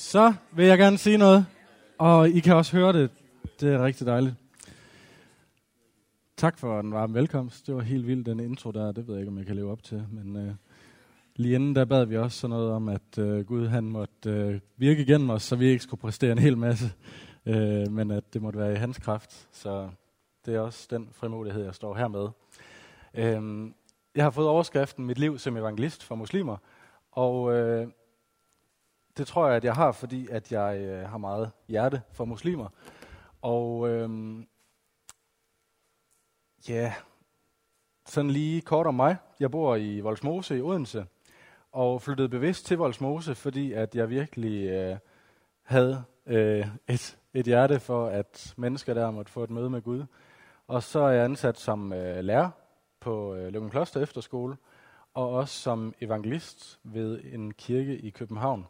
Så vil jeg gerne sige noget, og I kan også høre det. Det er rigtig dejligt. Tak for den varme velkomst. Det var helt vildt, den intro der. Det ved jeg ikke, om jeg kan leve op til. Men øh, lige inden der bad vi også sådan noget om, at øh, Gud han måtte øh, virke igennem os, så vi ikke skulle præstere en hel masse. Øh, men at det måtte være i hans kraft. Så det er også den frimodighed, jeg står her med. Øh, jeg har fået overskriften Mit liv som evangelist for muslimer. Og øh, det tror jeg, at jeg har, fordi at jeg øh, har meget hjerte for muslimer. Og øh, ja, sådan lige kort om mig. Jeg bor i Voldsmose i Odense, og flyttede bevidst til Voldsmose, fordi at jeg virkelig øh, havde øh, et, et hjerte for, at mennesker der måtte få et møde med Gud. Og så er jeg ansat som øh, lærer på øh, Løggen Kloster Efterskole, og også som evangelist ved en kirke i København.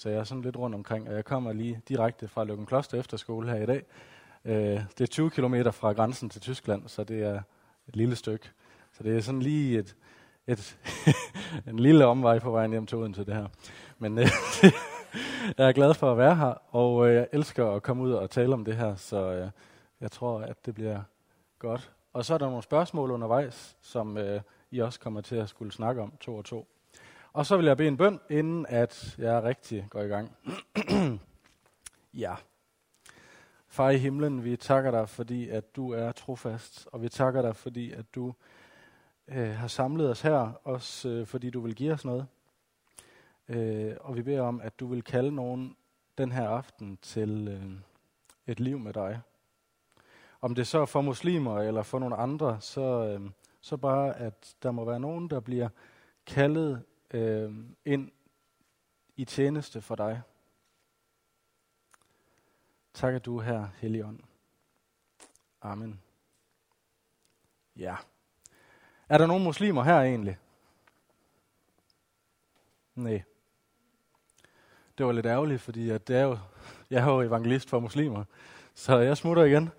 Så jeg er sådan lidt rundt omkring, og jeg kommer lige direkte fra Løkken Kloster Efterskole her i dag. Øh, det er 20 km fra grænsen til Tyskland, så det er et lille stykke. Så det er sådan lige et, et en lille omvej på vejen hjem til Odense, det her. Men øh, jeg er glad for at være her, og øh, jeg elsker at komme ud og tale om det her, så øh, jeg tror, at det bliver godt. Og så er der nogle spørgsmål undervejs, som øh, I også kommer til at skulle snakke om to og to. Og så vil jeg bede en bøn, inden at jeg rigtig går i gang. ja. Far i himlen, vi takker dig, fordi at du er trofast, og vi takker dig, fordi at du øh, har samlet os her, også øh, fordi du vil give os noget. Øh, og vi beder om, at du vil kalde nogen den her aften til øh, et liv med dig. Om det så er for muslimer eller for nogle andre, så, øh, så bare, at der må være nogen, der bliver kaldet øh, ind i tjeneste for dig. Tak at du er her, Helligånd. Amen. Ja. Er der nogen muslimer her egentlig? Nej. Det var lidt ærgerligt, fordi at det er jo, jeg er jo evangelist for muslimer, så jeg smutter igen.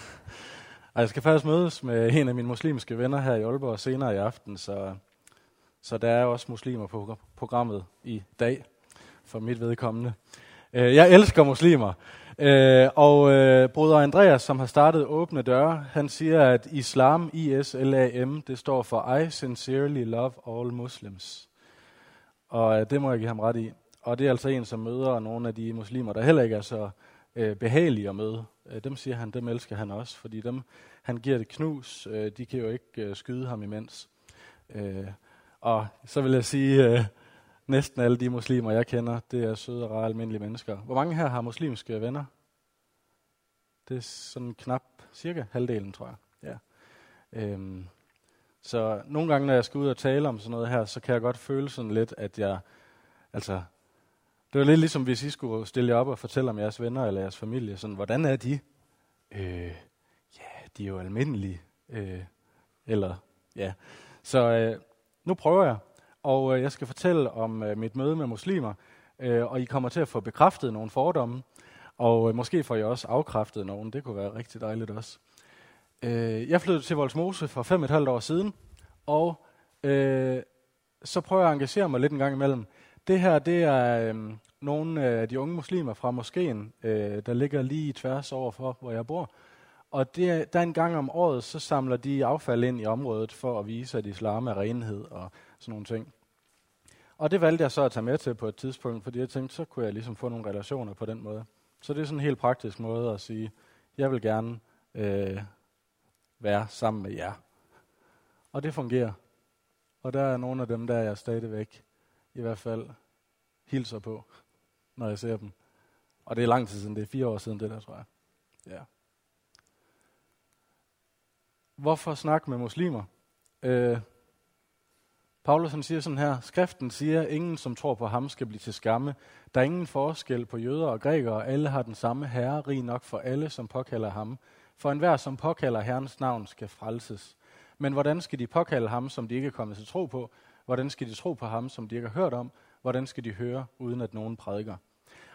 jeg skal faktisk mødes med en af mine muslimske venner her i Aalborg senere i aften, så så der er også muslimer på programmet i dag, for mit vedkommende. Øh, jeg elsker muslimer. Øh, og øh, bruder Andreas, som har startet Åbne Døre, han siger, at islam, I-S-L-A-M, det står for I sincerely love all Muslims. Og øh, det må jeg give ham ret i. Og det er altså en, som møder nogle af de muslimer, der heller ikke er så behagelige at møde. dem siger han, dem elsker han også, fordi dem, han giver det knus. de kan jo ikke skyde ham imens. Og så vil jeg sige, øh, næsten alle de muslimer, jeg kender, det er søde og rare almindelige mennesker. Hvor mange her har muslimske venner? Det er sådan knap cirka halvdelen, tror jeg. Ja. Øhm, så nogle gange, når jeg skal ud og tale om sådan noget her, så kan jeg godt føle sådan lidt, at jeg, altså, det var lidt ligesom, hvis I skulle stille jer op og fortælle om jeres venner eller jeres familie, sådan, hvordan er de? Øh, ja, de er jo almindelige. Øh, eller, ja. Så øh, nu prøver jeg, og øh, jeg skal fortælle om øh, mit møde med muslimer, øh, og I kommer til at få bekræftet nogle fordomme, og øh, måske får I også afkræftet nogen. Det kunne være rigtig dejligt også. Øh, jeg flyttede til Voldsmose for fem og et halvt år siden, og øh, så prøver jeg at engagere mig lidt en gang imellem. Det her, det er øh, nogle af de unge muslimer fra moskeen, øh, der ligger lige tværs over for, hvor jeg bor. Og det, der en gang om året, så samler de affald ind i området for at vise, at islam er renhed og sådan nogle ting. Og det valgte jeg så at tage med til på et tidspunkt, fordi jeg tænkte, så kunne jeg ligesom få nogle relationer på den måde. Så det er sådan en helt praktisk måde at sige, jeg vil gerne øh, være sammen med jer. Og det fungerer. Og der er nogle af dem, der jeg stadigvæk i hvert fald hilser på, når jeg ser dem. Og det er lang tid siden, det er fire år siden det der, tror jeg. Ja. Hvorfor snakke med muslimer? Øh, Paulus han siger sådan her, skriften siger, ingen som tror på ham skal blive til skamme. Der er ingen forskel på jøder og grækere, alle har den samme herre, rig nok for alle, som påkalder ham. For enhver, som påkalder Herrens navn, skal frelses. Men hvordan skal de påkalde ham, som de ikke er kommet til tro på? Hvordan skal de tro på ham, som de ikke har hørt om? Hvordan skal de høre, uden at nogen prædiker?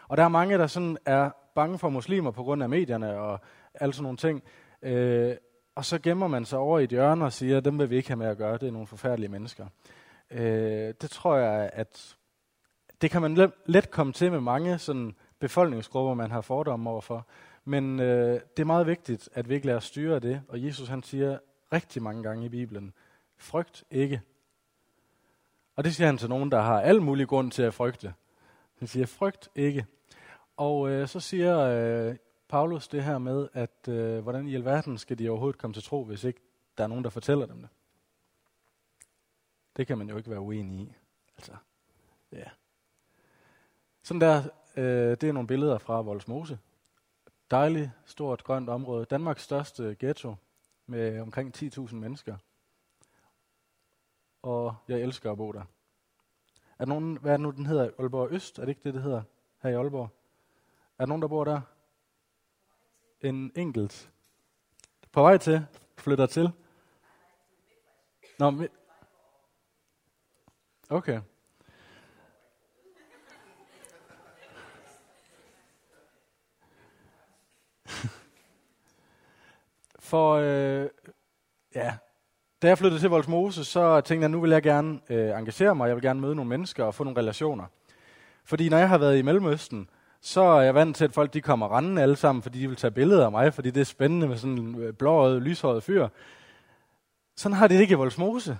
Og der er mange, der sådan er bange for muslimer på grund af medierne og alle sådan nogle ting. Øh, og så gemmer man sig over i et hjørne og siger, dem vil vi ikke have med at gøre, det er nogle forfærdelige mennesker. Øh, det tror jeg, at Det kan man let, komme til med mange sådan befolkningsgrupper, man har fordomme overfor. Men øh, det er meget vigtigt, at vi ikke lader styre det. Og Jesus han siger rigtig mange gange i Bibelen, frygt ikke. Og det siger han til nogen, der har al mulig grund til at frygte. Han siger, frygt ikke. Og øh, så siger øh, Paulus det her med, at øh, hvordan i alverden skal de overhovedet komme til tro, hvis ikke der er nogen, der fortæller dem det. Det kan man jo ikke være uenig i. Altså, ja. Sådan der, øh, det er nogle billeder fra Voldsmose. Dejligt, stort, grønt område. Danmarks største ghetto med omkring 10.000 mennesker. Og jeg elsker at bo der. Er nogen, hvad er det nu, den hedder? Aalborg Øst? Er det ikke det, det hedder her i Aalborg? Er der nogen, der bor der? En enkelt. På vej til? Flytter til? Nå, mi- okay. For øh, ja, da jeg flyttede til Voldsmose, så tænkte jeg, at nu vil jeg gerne øh, engagere mig, jeg vil gerne møde nogle mennesker og få nogle relationer. Fordi når jeg har været i Mellemøsten, så er jeg vant til, at folk de kommer rendende alle sammen, fordi de vil tage billeder af mig, fordi det er spændende med sådan en øh, blåøjet, lyshåret fyr. Sådan har det ikke i Volsmose.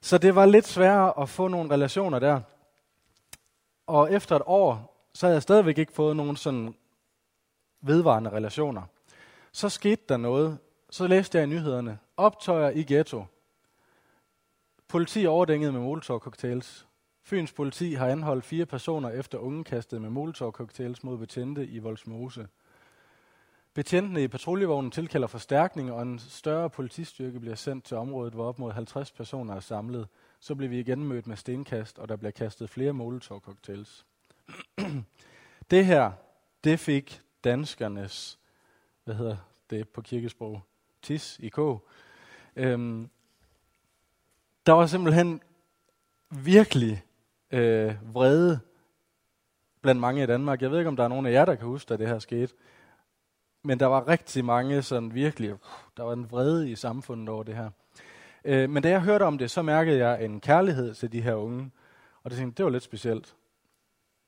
Så det var lidt sværere at få nogle relationer der. Og efter et år, så havde jeg stadigvæk ikke fået nogen sådan vedvarende relationer. Så skete der noget. Så læste jeg i nyhederne. Optøjer i ghetto. Politi overdænget med Molotov-cocktails. Fyns politi har anholdt fire personer efter unge kastet med Molotov-cocktails mod betjente i Voldsmose. Betjentene i patruljevognen tilkalder forstærkning, og en større politistyrke bliver sendt til området, hvor op mod 50 personer er samlet. Så bliver vi igen mødt med stenkast, og der bliver kastet flere Molotov-cocktails. det her, det fik danskernes, hvad hedder det på kirkesprog, tis i k. Øhm, der var simpelthen virkelig øh, vrede blandt mange i Danmark. Jeg ved ikke, om der er nogen af jer, der kan huske, at det her skete. Men der var rigtig mange sådan virkelig, der var en vrede i samfundet over det her. Øh, men da jeg hørte om det, så mærkede jeg en kærlighed til de her unge. Og det tænkte, det var lidt specielt.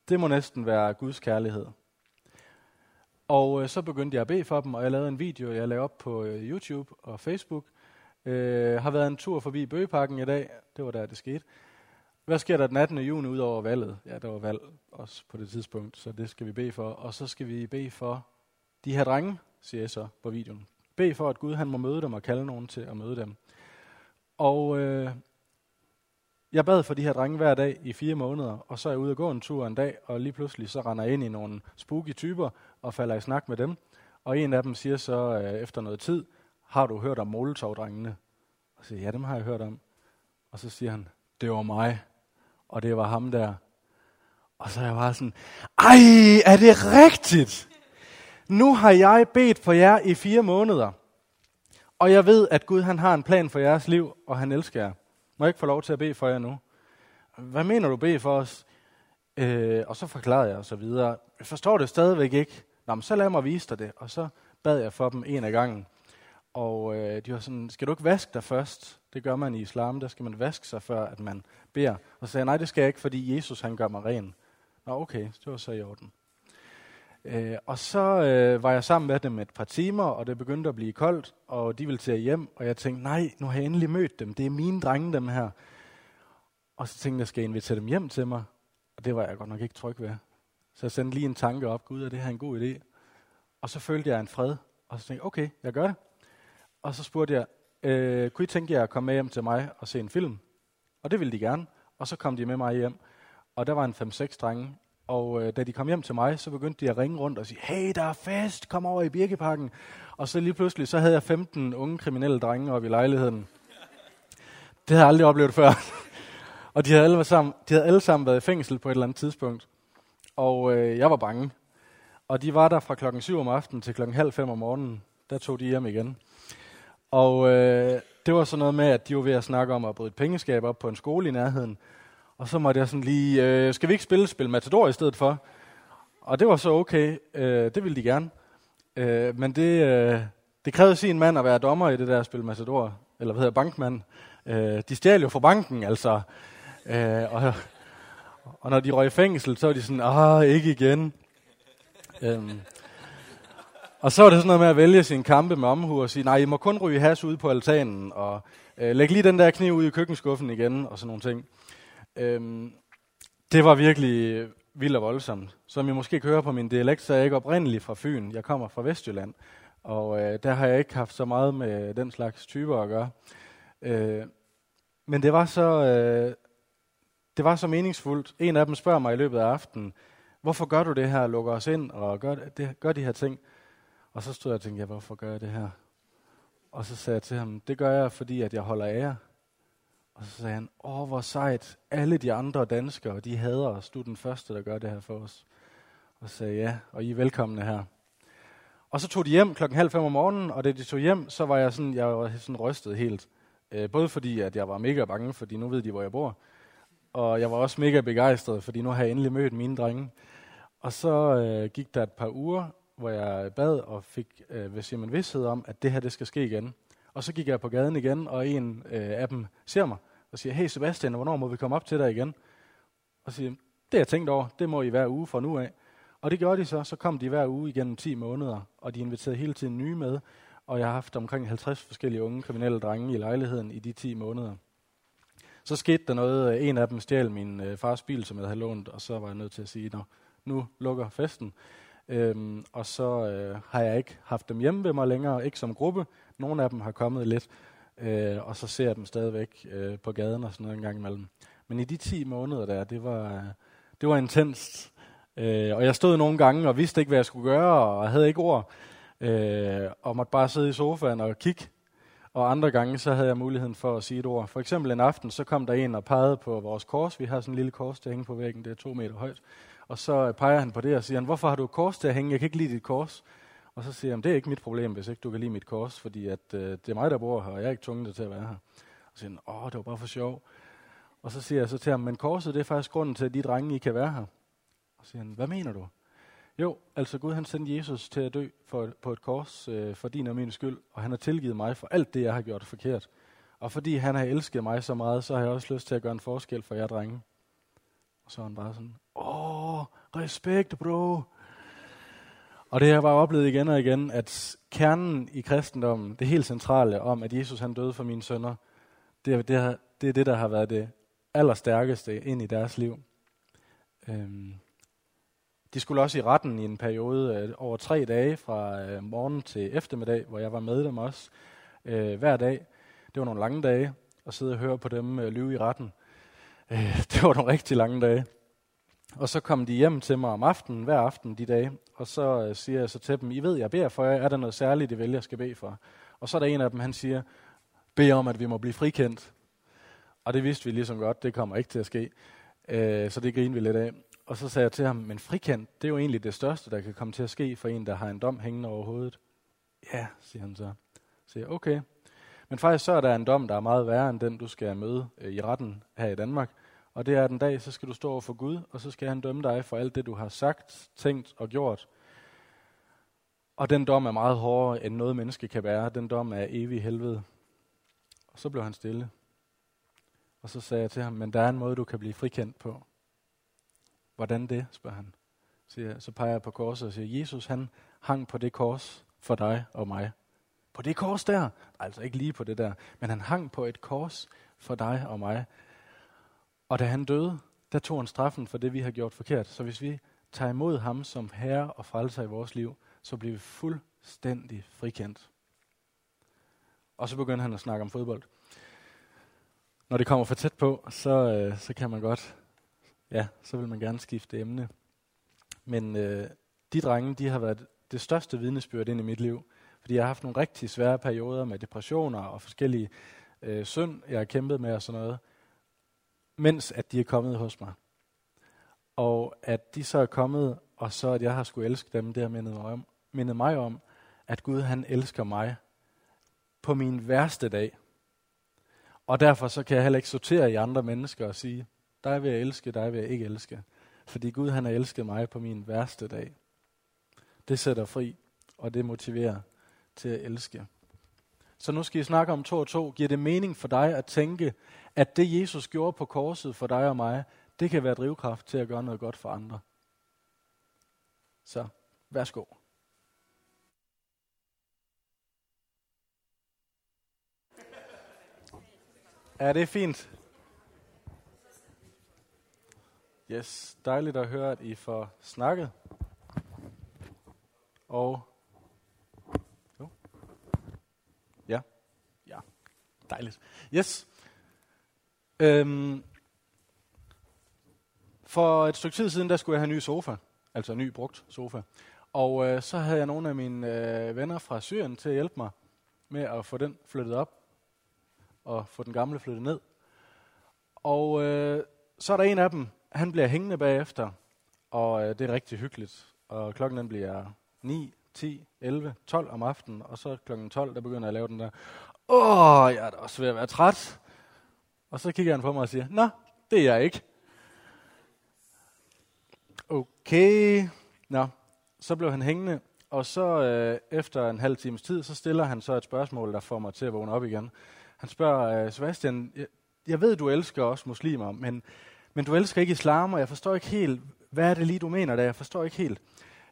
Det må næsten være Guds kærlighed. Og øh, så begyndte jeg at bede for dem, og jeg lavede en video, jeg lavede op på øh, YouTube og Facebook. Øh, har været en tur forbi Bøgeparken i dag. Det var der, det skete. Hvad sker der den 18. juni ud over valget? Ja, der var valg også på det tidspunkt, så det skal vi bede for. Og så skal vi bede for de her drenge, siger jeg så på videoen. Bed for, at Gud han må møde dem og kalde nogen til at møde dem. Og øh, jeg bad for de her drenge hver dag i fire måneder, og så er jeg ude og gå en tur en dag, og lige pludselig så render jeg ind i nogle spooky typer og falder i snak med dem. Og en af dem siger så øh, efter noget tid, har du hørt om Molotov-drengene? Og så siger ja, dem har jeg hørt om. Og så siger han, det var mig, og det var ham der. Og så er jeg bare sådan, ej, er det rigtigt? Nu har jeg bedt for jer i fire måneder, og jeg ved, at Gud han har en plan for jeres liv, og han elsker jer. Må jeg ikke få lov til at bede for jer nu? Hvad mener du bede for os? Øh, og så forklarede jeg og så videre. Jeg forstår det stadigvæk ikke. Nå, men så lad mig vise dig det. Og så bad jeg for dem en af gangen. Og øh, de var sådan, skal du ikke vaske dig først? Det gør man i islam, der skal man vaske sig, før at man beder. Og så sagde jeg, nej, det skal jeg ikke, fordi Jesus han gør mig ren. Nå, okay, det var så i orden. Øh, og så øh, var jeg sammen med dem et par timer, og det begyndte at blive koldt, og de ville til hjem, og jeg tænkte, nej, nu har jeg endelig mødt dem. Det er mine drenge, dem her. Og så tænkte jeg, skal jeg invitere dem hjem til mig? Og det var jeg godt nok ikke tryg ved. Så jeg sendte lige en tanke op, gud, er det her en god idé? Og så følte jeg en fred, og så tænkte jeg, okay, jeg gør det. Og så spurgte jeg, øh, kunne I tænke jer at komme med hjem til mig og se en film? Og det ville de gerne. Og så kom de med mig hjem. Og der var en 5-6 drenge, og øh, da de kom hjem til mig, så begyndte de at ringe rundt og sige, hey, der er fest, kom over i Birkeparken. Og så lige pludselig, så havde jeg 15 unge kriminelle drenge oppe i lejligheden. Det havde jeg aldrig oplevet før. og de havde, alle sammen, de havde alle sammen været i fængsel på et eller andet tidspunkt. Og øh, jeg var bange. Og de var der fra klokken 7 om aftenen til klokken halv fem om morgenen. Der tog de hjem igen. Og øh, det var så noget med, at de var ved at snakke om at bryde et pengeskab op på en skole i nærheden. Og så måtte jeg sådan lige, øh, skal vi ikke spille spil Matador i stedet for? Og det var så okay, øh, det ville de gerne. Øh, men det, øh, det krævede sin mand at være dommer i det der spil Matador, eller hvad hedder bankmand. Øh, de stjal jo fra banken, altså. Øh, og, Og når de røg i fængsel, så var de sådan, ah, ikke igen. øhm. Og så var det sådan noget med at vælge sin kampe med omhu og sige, nej, I må kun ryge has ude på altanen, og øh, læg lige den der kniv ud i køkkenskuffen igen, og sådan nogle ting. Øhm. Det var virkelig vildt og voldsomt. Som I måske kan høre på min dialekt, så er jeg ikke oprindelig fra Fyn. Jeg kommer fra Vestjylland. Og øh, der har jeg ikke haft så meget med den slags typer at gøre. Øh, men det var så øh, det var så meningsfuldt. En af dem spørger mig i løbet af aftenen, hvorfor gør du det her, lukker os ind og gør, det, gør de her ting? Og så stod jeg og tænkte, ja, hvorfor gør jeg det her? Og så sagde jeg til ham, det gør jeg, fordi at jeg holder af jer. Og så sagde han, åh, hvor sejt. Alle de andre danskere, de hader os. Du er den første, der gør det her for os. Og så sagde ja, og I er velkomne her. Og så tog de hjem klokken halv fem om morgenen, og da de tog hjem, så var jeg sådan, jeg var sådan rystet helt. Øh, både fordi, at jeg var mega bange, fordi nu ved de, hvor jeg bor. Og jeg var også mega begejstret, fordi nu har jeg endelig mødt mine drenge. Og så øh, gik der et par uger, hvor jeg bad og fik øh, hvad siger man, vidshed om, at det her det skal ske igen. Og så gik jeg på gaden igen, og en øh, af dem ser mig og siger, hey Sebastian, hvornår må vi komme op til dig igen? Og siger, det har jeg tænkt over, det må I hver uge fra nu af. Og det gjorde de så. Så kom de hver uge igennem 10 måneder, og de inviterede hele tiden nye med. Og jeg har haft omkring 50 forskellige unge kriminelle drenge i lejligheden i de 10 måneder. Så skete der noget. En af dem stjal min øh, fars bil, som jeg havde lånt, og så var jeg nødt til at sige, Nå, nu lukker festen. Øhm, og så øh, har jeg ikke haft dem hjemme ved mig længere, ikke som gruppe. Nogle af dem har kommet lidt, øh, og så ser jeg dem stadigvæk øh, på gaden og sådan noget en gang imellem. Men i de 10 måneder der, det var, øh, det var intenst. Øh, og jeg stod nogle gange og vidste ikke, hvad jeg skulle gøre, og havde ikke ord, øh, og måtte bare sidde i sofaen og kigge. Og andre gange, så havde jeg muligheden for at sige et ord. For eksempel en aften, så kom der en og pegede på vores kors. Vi har sådan en lille kors, der hænger på væggen, det er to meter højt. Og så peger han på det og siger, han, hvorfor har du et kors til at hænge? Jeg kan ikke lide dit kors. Og så siger han, det er ikke mit problem, hvis ikke du kan lide mit kors, fordi at, øh, det er mig, der bor her, og jeg er ikke tvunget til at være her. Og så siger han, åh, det var bare for sjov. Og så siger jeg så til ham, men korset det er faktisk grunden til, at de drenge I kan være her. Og siger han, hvad mener du? Jo, altså Gud han sendte Jesus til at dø for, på et kors øh, for din og min skyld, og han har tilgivet mig for alt det, jeg har gjort forkert. Og fordi han har elsket mig så meget, så har jeg også lyst til at gøre en forskel for jer drenge. Og så er han bare sådan, åh, respekt bro. Og det har jeg bare oplevet igen og igen, at kernen i kristendommen, det helt centrale om, at Jesus han døde for mine sønner, det er det, det, er det der har været det allerstærkeste ind i deres liv. Øhm, de skulle også i retten i en periode øh, over tre dage, fra øh, morgen til eftermiddag, hvor jeg var med dem også øh, hver dag. Det var nogle lange dage at sidde og høre på dem øh, lyve i retten. Øh, det var nogle rigtig lange dage. Og så kom de hjem til mig om aftenen, hver aften de dage, og så øh, siger jeg så til dem, I ved, jeg beder for jer, er der noget særligt, I vælger, jeg skal bede for? Og så er der en af dem, han siger, bed om, at vi må blive frikendt. Og det vidste vi ligesom godt, det kommer ikke til at ske. Øh, så det griner vi lidt af. Og så sagde jeg til ham, men frikendt, det er jo egentlig det største, der kan komme til at ske for en, der har en dom hængende over hovedet. Ja, siger han så. Så siger okay. Men faktisk så er der en dom, der er meget værre end den, du skal møde øh, i retten her i Danmark. Og det er, at en dag, så skal du stå over for Gud, og så skal han dømme dig for alt det, du har sagt, tænkt og gjort. Og den dom er meget hårdere, end noget menneske kan være. Den dom er evig helvede. Og så blev han stille. Og så sagde jeg til ham, men der er en måde, du kan blive frikendt på. Hvordan det, spørger han. Så, jeg, så peger jeg på korset og siger, Jesus han hang på det kors for dig og mig. På det kors der? Altså ikke lige på det der, men han hang på et kors for dig og mig. Og da han døde, der tog han straffen for det, vi har gjort forkert. Så hvis vi tager imod ham som herre og frelser i vores liv, så bliver vi fuldstændig frikendt. Og så begynder han at snakke om fodbold. Når det kommer for tæt på, så, øh, så kan man godt ja, så vil man gerne skifte emne. Men øh, de drenge, de har været det største vidnesbyrd ind i mit liv. Fordi jeg har haft nogle rigtig svære perioder med depressioner og forskellige øh, synd, jeg har kæmpet med og sådan noget. Mens at de er kommet hos mig. Og at de så er kommet, og så at jeg har skulle elske dem, det har mindet mig om, mindet mig om at Gud han elsker mig på min værste dag. Og derfor så kan jeg heller ikke sortere i andre mennesker og sige, dig vil jeg elske, dig vil jeg ikke elske. Fordi Gud han har elsket mig på min værste dag. Det sætter fri, og det motiverer til at elske. Så nu skal I snakke om to og to. Giver det mening for dig at tænke, at det Jesus gjorde på korset for dig og mig, det kan være drivkraft til at gøre noget godt for andre. Så værsgo. Er det fint? Yes, dejligt at høre, at I får snakket. Og jo. Ja, ja, dejligt. Yes. Øhm, for et stykke tid siden, der skulle jeg have en ny sofa, altså en ny brugt sofa. Og øh, så havde jeg nogle af mine øh, venner fra Syrien til at hjælpe mig med at få den flyttet op og få den gamle flyttet ned. Og øh, så er der en af dem, han bliver hængende bagefter, og øh, det er rigtig hyggeligt. Og klokken den bliver 9, 10, 11, 12 om aftenen, og så klokken 12, der begynder jeg at lave den der, åh, jeg er da også ved at være træt. Og så kigger han på mig og siger, nå, det er jeg ikke. Okay, nå, så blev han hængende, og så øh, efter en halv times tid, så stiller han så et spørgsmål, der får mig til at vågne op igen. Han spørger, øh, Sebastian, jeg, jeg ved, du elsker også muslimer, men, men du elsker ikke islam, og jeg forstår ikke helt, hvad er det lige, du mener der? Jeg forstår ikke helt.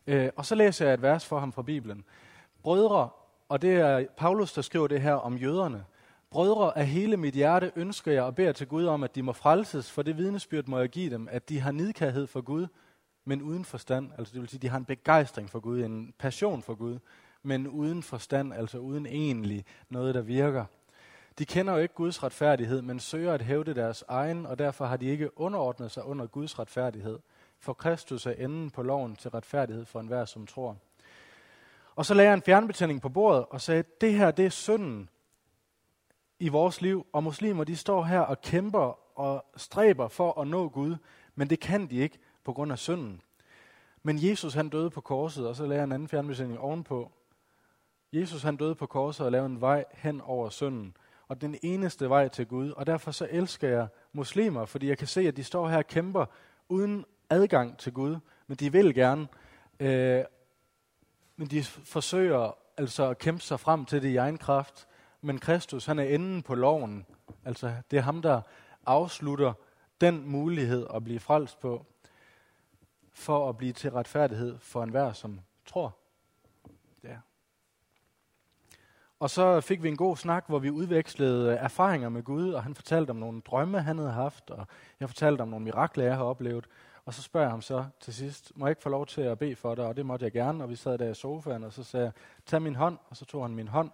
Øh, og så læser jeg et vers for ham fra Bibelen. Brødre, og det er Paulus, der skriver det her om jøderne. Brødre, af hele mit hjerte ønsker jeg og beder til Gud om, at de må frelses, for det vidnesbyrd må jeg give dem, at de har nidkærhed for Gud, men uden forstand. Altså det vil sige, de har en begejstring for Gud, en passion for Gud, men uden forstand, altså uden egentlig noget, der virker. De kender jo ikke Guds retfærdighed, men søger at hævde deres egen, og derfor har de ikke underordnet sig under Guds retfærdighed. For Kristus er enden på loven til retfærdighed for enhver, som tror. Og så lagde jeg en fjernbetjening på bordet og sagde, det her det er synden i vores liv, og muslimer de står her og kæmper og stræber for at nå Gud, men det kan de ikke på grund af synden. Men Jesus han døde på korset, og så lagde jeg en anden fjernbetjening ovenpå. Jesus han døde på korset og lavede en vej hen over synden og den eneste vej til Gud. Og derfor så elsker jeg muslimer, fordi jeg kan se, at de står her og kæmper uden adgang til Gud, men de vil gerne. Øh, men de forsøger altså at kæmpe sig frem til det i egen kraft. Men Kristus, han er enden på loven. Altså, det er ham, der afslutter den mulighed at blive frelst på, for at blive til retfærdighed for enhver, som tror. Ja. Og så fik vi en god snak, hvor vi udvekslede øh, erfaringer med Gud, og han fortalte om nogle drømme, han havde haft, og jeg fortalte om nogle mirakler, jeg har oplevet. Og så spørger jeg ham så til sidst, må jeg ikke få lov til at bede for dig? Og det måtte jeg gerne, og vi sad der i sofaen, og så sagde jeg, tag min hånd, og så tog han min hånd,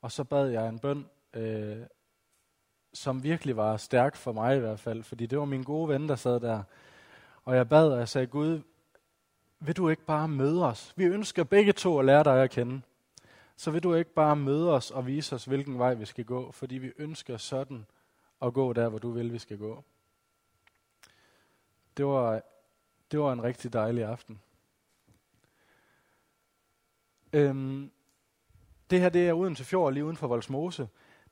og så bad jeg en bøn, øh, som virkelig var stærk for mig i hvert fald, fordi det var min gode ven, der sad der. Og jeg bad, og jeg sagde, Gud, vil du ikke bare møde os? Vi ønsker begge to at lære dig at kende så vil du ikke bare møde os og vise os, hvilken vej vi skal gå, fordi vi ønsker sådan at gå der, hvor du vil, vi skal gå. Det var, det var en rigtig dejlig aften. Øhm, det her det er uden til fjord, lige uden for Voldsmose.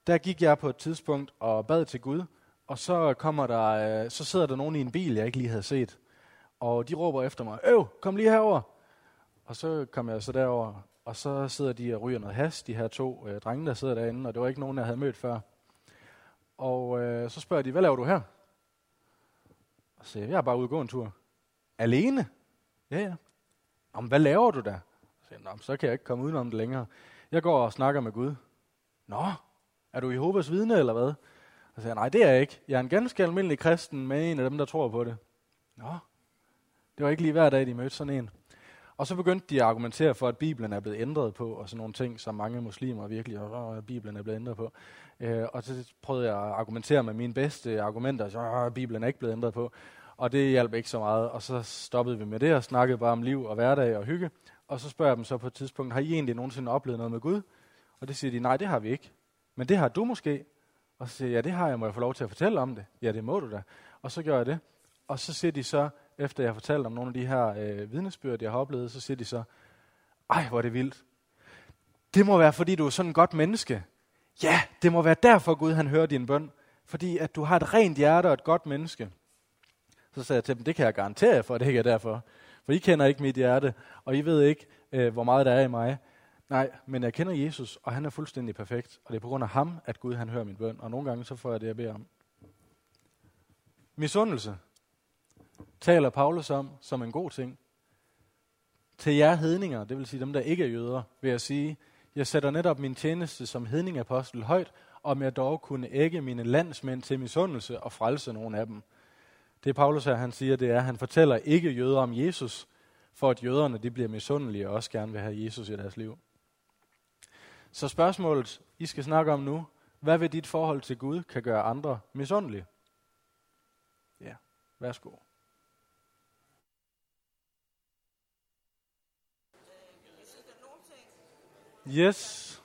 Der gik jeg på et tidspunkt og bad til Gud, og så kommer der, øh, så sidder der nogen i en bil, jeg ikke lige havde set. Og de råber efter mig, øv, kom lige herover. Og så kom jeg så derover, og så sidder de og ryger noget has, de her to øh, drenge, der sidder derinde, og det var ikke nogen, jeg havde mødt før. Og øh, så spørger de, hvad laver du her? Og så siger jeg, jeg er bare ude og gå en tur. Alene? Ja, ja. Om hvad laver du der? Så, siger, så kan jeg ikke komme udenom det længere. Jeg går og snakker med Gud. Nå, er du Jehovas vidne, eller hvad? Og siger nej, det er jeg ikke. Jeg er en ganske almindelig kristen med en af dem, der tror på det. Nå, det var ikke lige hver dag, de mødte sådan en. Og så begyndte de at argumentere for, at Bibelen er blevet ændret på, og sådan nogle ting, som mange muslimer virkelig, at Bibelen er blevet ændret på. Øh, og så prøvede jeg at argumentere med mine bedste argumenter, så Bibelen er ikke blevet ændret på. Og det hjalp ikke så meget. Og så stoppede vi med det og snakkede bare om liv og hverdag og hygge. Og så spørger jeg dem så på et tidspunkt, har I egentlig nogensinde oplevet noget med Gud? Og det siger de, nej, det har vi ikke. Men det har du måske. Og så siger jeg, ja, det har jeg, må jeg få lov til at fortælle om det? Ja, det må du da. Og så gør jeg det. Og så siger de så, efter jeg har fortalt om nogle af de her øh, vidnesbyrd, jeg har oplevet, så siger de så, ej, hvor er det vildt. Det må være, fordi du er sådan et godt menneske. Ja, det må være derfor Gud, han hører din bøn. Fordi at du har et rent hjerte og et godt menneske. Så sagde jeg til dem, det kan jeg garantere jer for, at det ikke er derfor. For I kender ikke mit hjerte, og I ved ikke, øh, hvor meget der er i mig. Nej, men jeg kender Jesus, og han er fuldstændig perfekt. Og det er på grund af ham, at Gud han hører min bøn. Og nogle gange så får jeg det, jeg beder om. Misundelse. taler Paulus om som en god ting. Til jer hedninger, det vil sige dem, der ikke er jøder, vil jeg sige, jeg sætter netop min tjeneste som hedningapostel højt, om jeg dog kunne ægge mine landsmænd til misundelse og frelse nogle af dem. Det Paulus her, han siger, det er, at han fortæller ikke jøder om Jesus, for at jøderne de bliver misundelige og også gerne vil have Jesus i deres liv. Så spørgsmålet, I skal snakke om nu, hvad ved dit forhold til Gud kan gøre andre misundelige? Ja, værsgo. Yes.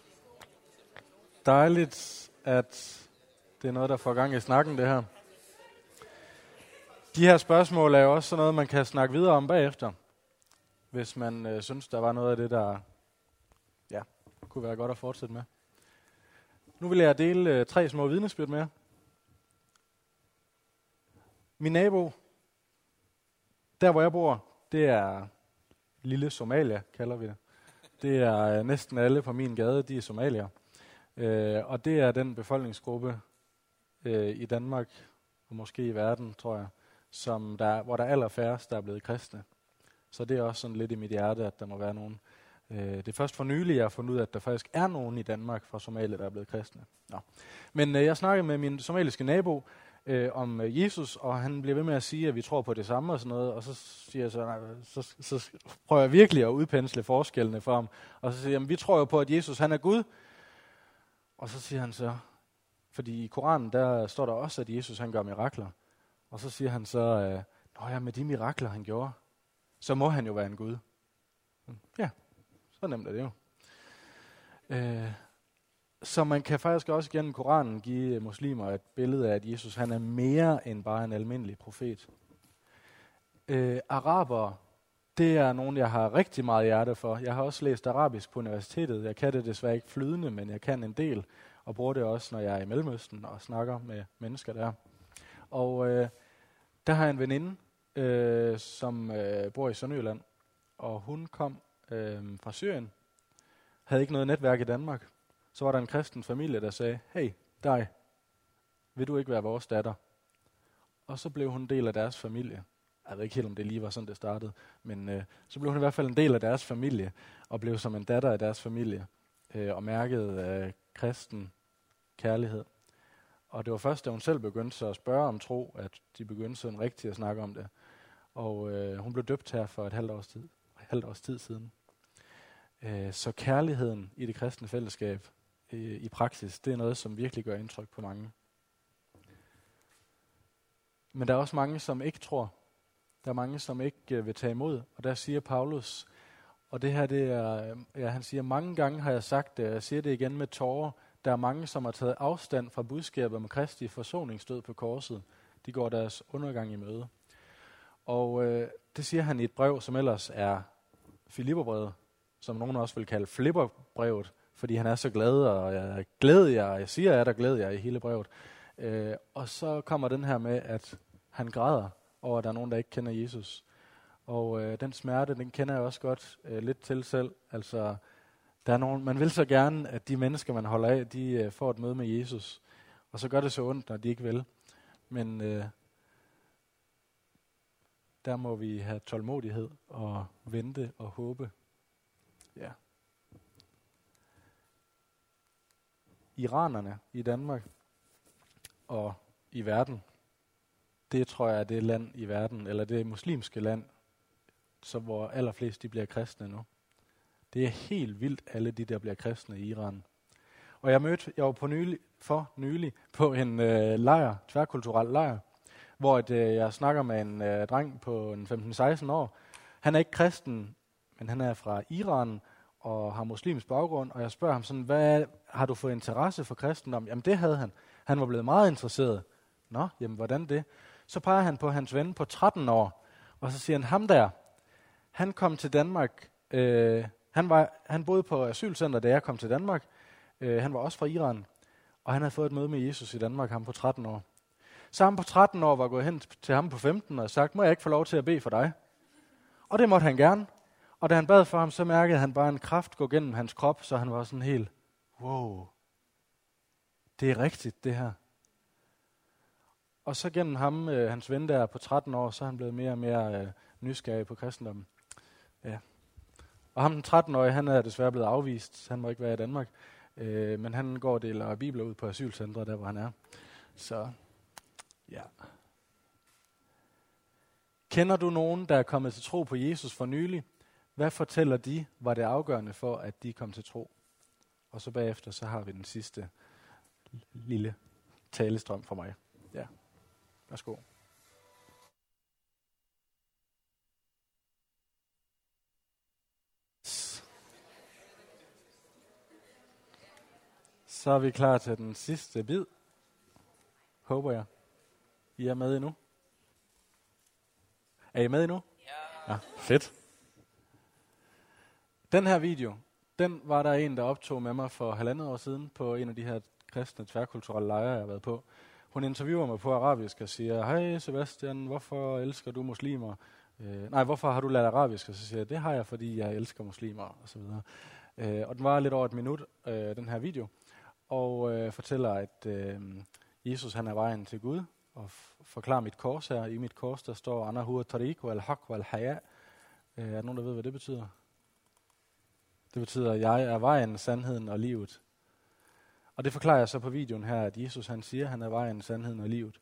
Dejligt, at det er noget, der får gang i snakken, det her. De her spørgsmål er jo også sådan noget, man kan snakke videre om bagefter, hvis man øh, synes, der var noget af det, der ja, kunne være godt at fortsætte med. Nu vil jeg dele øh, tre små vidnesbyrd med jer. Min nabo, der hvor jeg bor, det er lille Somalia, kalder vi det. Det er øh, næsten alle på min gade, de er somalier. Øh, og det er den befolkningsgruppe øh, i Danmark, og måske i verden, tror jeg, som der, hvor der er allerfærrest, der er blevet kristne. Så det er også sådan lidt i mit hjerte, at der må være nogen. Øh, det er først for nylig, jeg har fundet ud af, at der faktisk er nogen i Danmark fra Somalia, der er blevet kristne. Nå. Men øh, jeg snakkede med min somaliske nabo øh, om øh, Jesus, og han bliver ved med at sige, at vi tror på det samme og sådan noget, og så siger jeg så, nej, så, så prøver jeg virkelig at udpensle forskellene for ham, og så siger jeg, vi tror jo på, at Jesus han er Gud, og så siger han så, fordi i Koranen, der står der også, at Jesus han gør mirakler. Og så siger han så, øh, Nå ja, med de mirakler, han gjorde, så må han jo være en Gud. Hm, ja, så nemt er det jo. Øh, så man kan faktisk også gennem Koranen give muslimer et billede af, at Jesus han er mere end bare en almindelig profet. Øh, araber, det er nogen, jeg har rigtig meget hjerte for. Jeg har også læst arabisk på universitetet. Jeg kan det desværre ikke flydende, men jeg kan en del, og bruger det også, når jeg er i Mellemøsten og snakker med mennesker der. Og øh, der har jeg en veninde, øh, som øh, bor i Sønderjylland, og hun kom øh, fra Syrien, havde ikke noget netværk i Danmark. Så var der en kristen familie, der sagde, hey, dig, vil du ikke være vores datter? Og så blev hun en del af deres familie. Jeg ved ikke helt, om det lige var sådan, det startede, men øh, så blev hun i hvert fald en del af deres familie, og blev som en datter af deres familie, øh, og mærkede øh, kristen kærlighed. Og det var først, da hun selv begyndte så at spørge om tro, at de begyndte sådan rigtigt at snakke om det. Og øh, hun blev døbt her for et halvt års tid, halvt års tid siden. Øh, så kærligheden i det kristne fællesskab øh, i praksis, det er noget, som virkelig gør indtryk på mange. Men der er også mange, som ikke tror. Der er mange, som ikke øh, vil tage imod. Og der siger Paulus, og det her, det er, øh, ja, han siger, mange gange har jeg sagt det, og jeg siger det igen med tårer, der er mange, som har taget afstand fra budskabet om Kristi forsoningsdød på korset. De går deres undergang i møde. Og øh, det siger han i et brev, som ellers er Filipperbrevet, som nogen også vil kalde Flipperbrevet, fordi han er så glad, og jeg glæder jer, jeg siger, at der glæder jer i hele brevet. Øh, og så kommer den her med, at han græder over, at der er nogen, der ikke kender Jesus. Og øh, den smerte, den kender jeg også godt øh, lidt til selv. Altså, der er nogen, man vil så gerne, at de mennesker, man holder af, de øh, får et møde med Jesus. Og så gør det så ondt, når de ikke vil. Men øh, der må vi have tålmodighed og vente og håbe. Ja. Iranerne i Danmark og i verden, det tror jeg er det land i verden, eller det muslimske land, så hvor allerflest de bliver kristne nu. Det er helt vildt, alle de der bliver kristne i Iran. Og jeg mødte, jeg var på nylig, for nylig på en øh, lejr, tværkulturel lejr, hvor et, øh, jeg snakker med en øh, dreng på en 15-16 år. Han er ikke kristen, men han er fra Iran og har muslimsk baggrund, og jeg spørger ham sådan, hvad har du fået interesse for kristendom? Jamen det havde han. Han var blevet meget interesseret. Nå, jamen hvordan det? Så peger han på hans ven på 13 år, og så siger han, ham der, han kom til Danmark, øh, han, var, han boede på asylcenter, da jeg kom til Danmark. Øh, han var også fra Iran, og han havde fået et møde med Jesus i Danmark, ham på 13 år. Så ham på 13 år var gået hen til ham på 15 og sagt, må jeg ikke få lov til at bede for dig? Og det måtte han gerne. Og da han bad for ham, så mærkede han bare en kraft gå gennem hans krop, så han var sådan helt, wow, det er rigtigt det her. og så gennem ham, øh, hans ven der på 13 år, så er han blevet mere og mere øh, nysgerrig på kristendommen. Ja. Og ham den 13-årige, han er desværre blevet afvist. Han må ikke være i Danmark. Øh, men han går og deler bibler ud på asylcentret, der hvor han er. Så, ja. Kender du nogen, der er kommet til tro på Jesus for nylig? Hvad fortæller de, var det afgørende for, at de kom til tro? Og så bagefter, så har vi den sidste lille talestrøm for mig. Ja, værsgo. Så er vi klar til den sidste bid. Håber jeg. I er med endnu? Er I med endnu? Ja. ja fedt. Den her video, den var der en, der optog med mig for halvandet år siden på en af de her kristne tværkulturelle lejre, jeg har været på. Hun interviewer mig på arabisk og siger, hej Sebastian, hvorfor elsker du muslimer? Øh, nej, hvorfor har du lært arabisk? Og så siger jeg, det har jeg, fordi jeg elsker muslimer, og så videre. Øh, og den var lidt over et minut, øh, den her video, og øh, fortæller, at øh, Jesus han er vejen til Gud, og forklarer mit kors her. I mit kors, der står, Anahua tariq wal haq wal haya. Øh, er der nogen, der ved, hvad det betyder? Det betyder, at jeg er vejen, sandheden og livet. Og det forklarer jeg så på videoen her, at Jesus han siger, at han er vejen, sandheden og livet.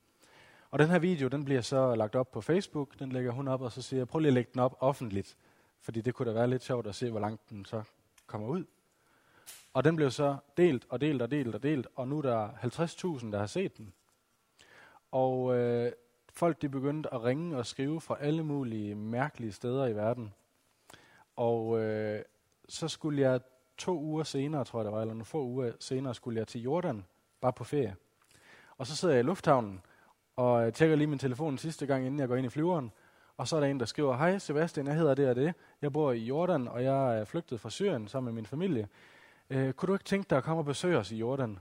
Og den her video, den bliver så lagt op på Facebook, den lægger hun op, og så siger jeg, prøv lige at lægge den op offentligt, fordi det kunne da være lidt sjovt at se, hvor langt den så kommer ud. Og den blev så delt og delt og delt og delt, og nu er der 50.000, der har set den. Og øh, folk de begyndte at ringe og skrive fra alle mulige mærkelige steder i verden. Og øh, så skulle jeg to uger senere, tror jeg det var, eller nogle få uger senere, skulle jeg til Jordan, bare på ferie. Og så sidder jeg i lufthavnen, og jeg tjekker lige min telefon sidste gang, inden jeg går ind i flyveren. Og så er der en, der skriver, hej Sebastian, jeg hedder det og det. Jeg bor i Jordan, og jeg er flygtet fra Syrien sammen med min familie. Øh, kunne du ikke tænke dig at komme og besøge os i Jordan?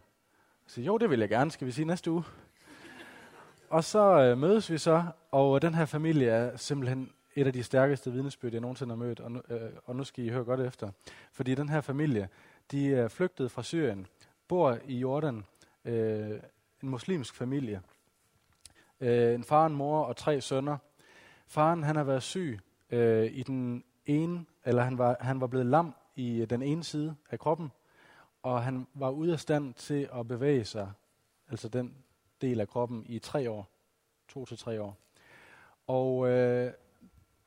Så siger, jo, det vil jeg gerne. Skal vi sige næste uge? og så øh, mødes vi så, og øh, den her familie er simpelthen et af de stærkeste vidnesbyrd, jeg nogensinde har mødt, og nu, øh, og nu skal I høre godt efter. Fordi den her familie, de er flygtet fra Syrien, bor i Jordan, øh, en muslimsk familie. Øh, en far, en mor og tre sønner. Faren, han har været syg øh, i den ene, eller han var, han var blevet lam i øh, den ene side af kroppen, og han var ude af stand til at bevæge sig, altså den del af kroppen, i tre år. To til tre år. Og øh,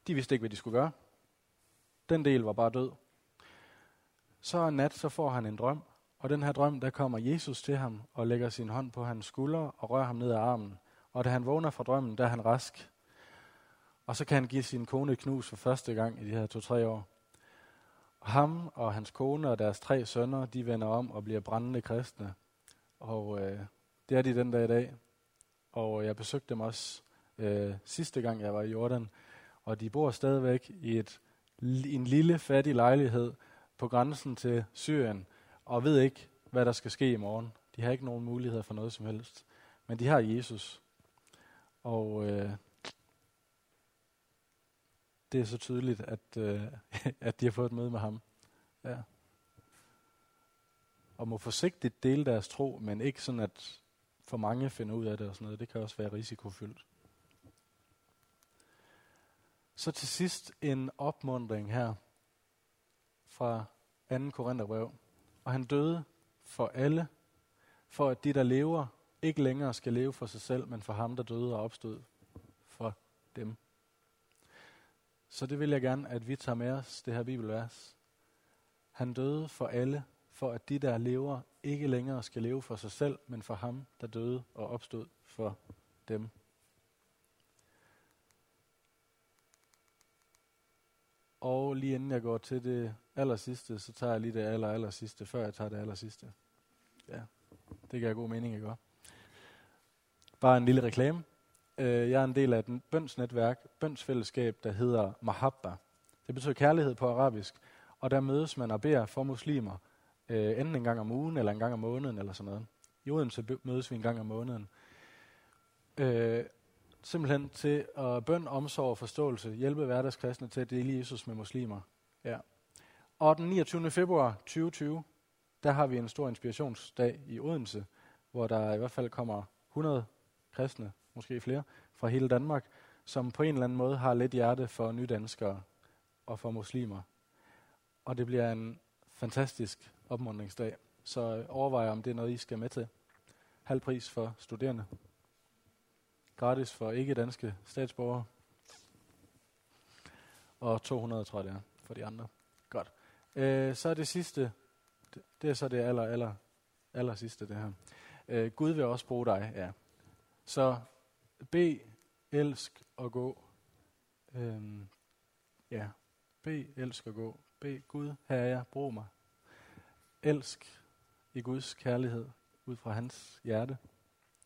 de vidste ikke, hvad de skulle gøre. Den del var bare død. Så en nat, så får han en drøm, og den her drøm, der kommer Jesus til ham og lægger sin hånd på hans skulder og rører ham ned ad armen. Og da han vågner fra drømmen, der er han rask. Og så kan han give sin kone et knus for første gang i de her to-tre år. Ham og hans kone og deres tre sønner, de vender om og bliver brændende kristne. Og øh, det er de den dag i dag. Og jeg besøgte dem også øh, sidste gang, jeg var i Jordan og de bor stadigvæk i et, en lille fattig lejlighed på grænsen til Syrien, og ved ikke, hvad der skal ske i morgen. De har ikke nogen muligheder for noget som helst. Men de har Jesus. Og øh, det er så tydeligt, at, øh, at de har fået et møde med ham. Ja. Og må forsigtigt dele deres tro, men ikke sådan, at for mange finder ud af det og sådan noget. Det kan også være risikofyldt. Så til sidst en opmundring her fra 2. Korintherbrev. Og han døde for alle, for at de, der lever, ikke længere skal leve for sig selv, men for ham, der døde og opstod for dem. Så det vil jeg gerne, at vi tager med os, det her bibelvers. Han døde for alle, for at de, der lever, ikke længere skal leve for sig selv, men for ham, der døde og opstod for dem. Og lige inden jeg går til det aller sidste, så tager jeg lige det aller, aller sidste, før jeg tager det aller sidste. Ja, det giver god mening, ikke Bare en lille reklame. Øh, jeg er en del af et bønsnetværk, bønsfællesskab, der hedder Mahabba. Det betyder kærlighed på arabisk. Og der mødes man og beder for muslimer, øh, enten en gang om ugen, eller en gang om måneden, eller sådan noget. I Odense mødes vi en gang om måneden. Øh, simpelthen til at bøn, omsorg og forståelse, hjælpe hverdagskristne til at dele Jesus med muslimer. Ja. Og den 29. februar 2020, der har vi en stor inspirationsdag i Odense, hvor der i hvert fald kommer 100 kristne måske flere, fra hele Danmark, som på en eller anden måde har lidt hjerte for nydanskere og for muslimer. Og det bliver en fantastisk opmuntringsdag. Så overvej, om det er noget, I skal med til. Halv pris for studerende. Gratis for ikke-danske statsborgere. Og 200, tror jeg det er, for de andre. Godt. Øh, så er det sidste, det, det er så det aller, aller, aller sidste, det her. Øh, Gud vil også bruge dig, ja. Så be, elsk og gå. Øhm, ja, be, elsk og gå. Be Gud, her er jeg, brug mig. Elsk i Guds kærlighed, ud fra hans hjerte,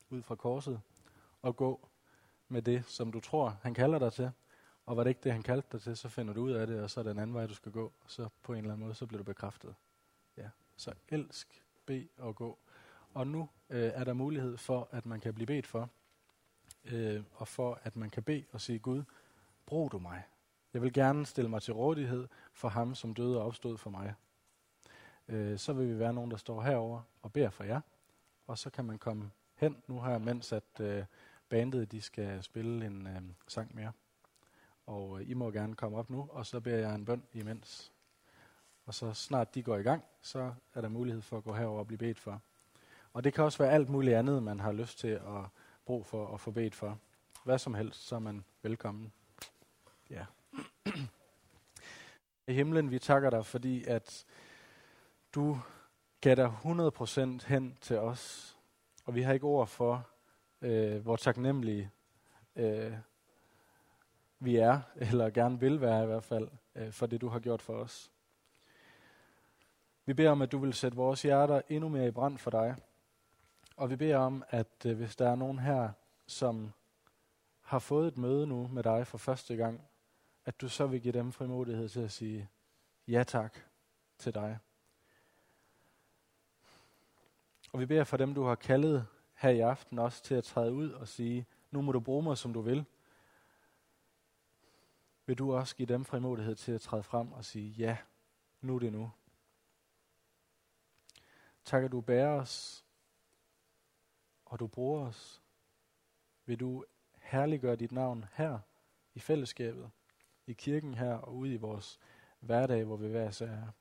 ud fra korset, og gå med det, som du tror, han kalder dig til. Og var det ikke det, han kaldte dig til, så finder du ud af det, og så er den en anden vej, du skal gå. Og så på en eller anden måde, så bliver du bekræftet. Ja. Så elsk, be og gå. Og nu øh, er der mulighed for, at man kan blive bedt for, øh, og for at man kan bede og sige, Gud, brug du mig. Jeg vil gerne stille mig til rådighed for ham, som døde og opstod for mig. Øh, så vil vi være nogen, der står herover og beder for jer. Og så kan man komme hen nu her, mens at øh, bandet de skal spille en øh, sang mere. Og øh, I må gerne komme op nu, og så beder jeg en bøn imens. Og så snart de går i gang, så er der mulighed for at gå herover og blive bedt for. Og det kan også være alt muligt andet, man har lyst til at brug for at få bedt for. Hvad som helst, så er man velkommen. Ja. I himlen, vi takker dig, fordi at du gav dig 100% hen til os. Og vi har ikke ord for, øh, hvor taknemmelige øh, vi er, eller gerne vil være i hvert fald, øh, for det du har gjort for os. Vi beder om, at du vil sætte vores hjerter endnu mere i brand for dig. Og vi beder om, at øh, hvis der er nogen her, som har fået et møde nu med dig for første gang, at du så vil give dem frimodighed til at sige ja tak til dig. Og vi beder for dem, du har kaldet her i aften også til at træde ud og sige, nu må du bruge mig, som du vil. Vil du også give dem frimodighed til at træde frem og sige, ja, nu er det nu. Tak, at du bærer os, og du bruger os. Vil du herliggøre dit navn her i fællesskabet, i kirken her og ude i vores hverdag, hvor vi hver er.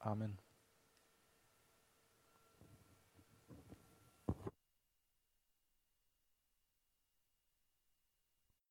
Amen.